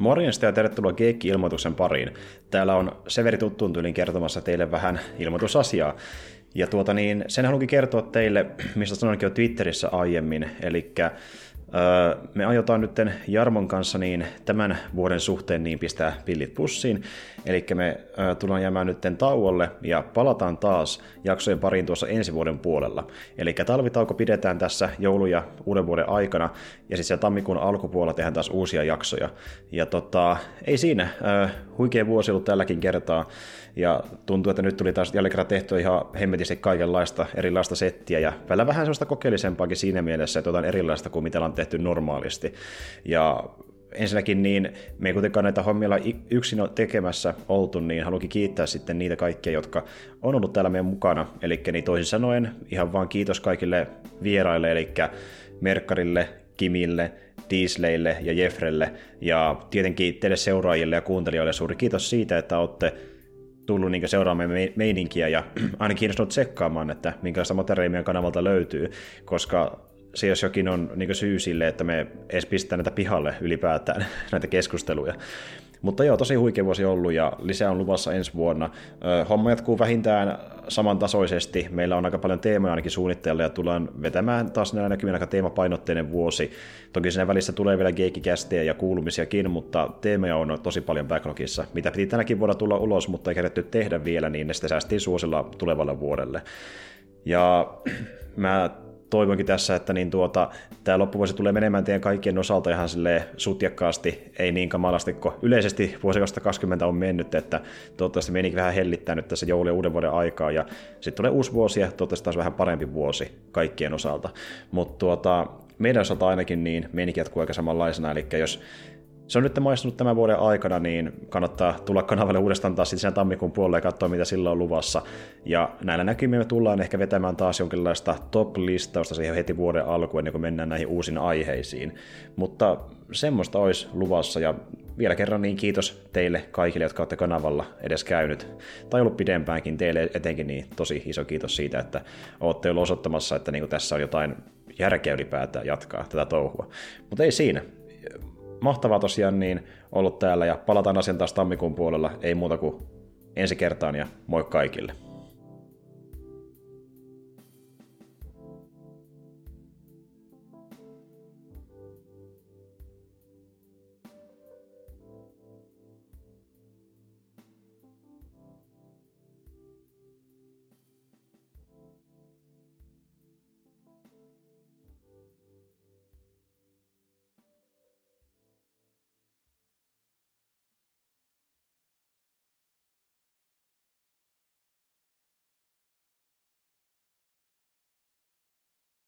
Morjesta ja tervetuloa Geekki-ilmoituksen pariin. Täällä on Severi tuttuun tyylin kertomassa teille vähän ilmoitusasiaa. Ja tuota niin, sen haluankin kertoa teille, mistä sanoinkin jo Twitterissä aiemmin, eli me aiotaan nyt Jarmon kanssa niin tämän vuoden suhteen niin pistää pillit pussiin, eli me tullaan jäämään nyt tauolle ja palataan taas jaksojen pariin tuossa ensi vuoden puolella. Eli talvitauko pidetään tässä joulu- ja uuden vuoden aikana, ja sitten tammikuun alkupuolella tehdään taas uusia jaksoja. Ja tota, ei siinä, huikea vuosi ollut tälläkin kertaa, ja tuntuu, että nyt tuli taas jälleen kerran tehty ihan hemmetisti kaikenlaista erilaista settiä, ja välillä vähän sellaista kokeellisempaakin siinä mielessä, että jotain erilaista kuin mitä on tehty normaalisti. Ja ensinnäkin niin me ei kuitenkaan näitä hommia yksin tekemässä oltu, niin haluankin kiittää sitten niitä kaikkia, jotka on ollut täällä meidän mukana. Eli niin toisin sanoen ihan vaan kiitos kaikille vieraille, eli Merkkarille, Kimille, Tiisleille ja Jeffrelle, ja tietenkin teille seuraajille ja kuuntelijoille suuri kiitos siitä, että olette tullut niin seuraamaan meininkiä ja aina kiinnostunut tsekkaamaan, että minkälaista materiaalia meidän kanavalta löytyy, koska se jos jokin on niin syy sille, että me edes pistää näitä pihalle ylipäätään, näitä keskusteluja. Mutta joo, tosi huikea vuosi ollut ja lisää on luvassa ensi vuonna. Homma jatkuu vähintään samantasoisesti. Meillä on aika paljon teemoja ainakin suunnitteilla ja tullaan vetämään taas näillä näkymin aika teemapainotteinen vuosi. Toki siinä välissä tulee vielä geekkikästejä ja kuulumisiakin, mutta teemoja on tosi paljon backlogissa. Mitä piti tänäkin vuonna tulla ulos, mutta ei kerätty tehdä vielä, niin ne sitten säästiin suosilla tulevalle vuodelle. Ja mä toivonkin tässä, että niin tuota, tämä loppuvuosi tulee menemään teidän kaikkien osalta ihan sutjakkaasti, ei niin kamalasti kuin yleisesti vuosi 2020 on mennyt, että toivottavasti meininki vähän hellittää nyt tässä joulu- ja uuden vuoden aikaa, ja sitten tulee uusi vuosi ja toivottavasti taas vähän parempi vuosi kaikkien osalta. Mutta tuota, meidän osalta ainakin niin meininki jatkuu aika samanlaisena, eli jos se on nyt maistunut tämän vuoden aikana, niin kannattaa tulla kanavalle uudestaan taas sitten tammikuun puolelle ja katsoa, mitä sillä on luvassa. Ja näillä näkymiä me tullaan ehkä vetämään taas jonkinlaista top-listausta siihen heti vuoden alkuun, ennen kuin mennään näihin uusiin aiheisiin. Mutta semmoista olisi luvassa, ja vielä kerran niin kiitos teille kaikille, jotka olette kanavalla edes käynyt, tai ollut pidempäänkin teille etenkin, niin tosi iso kiitos siitä, että olette ollut osoittamassa, että niin tässä on jotain järkeä ylipäätään jatkaa tätä touhua. Mutta ei siinä mahtavaa tosiaan niin ollut täällä ja palataan asian taas tammikuun puolella. Ei muuta kuin ensi kertaan ja moi kaikille.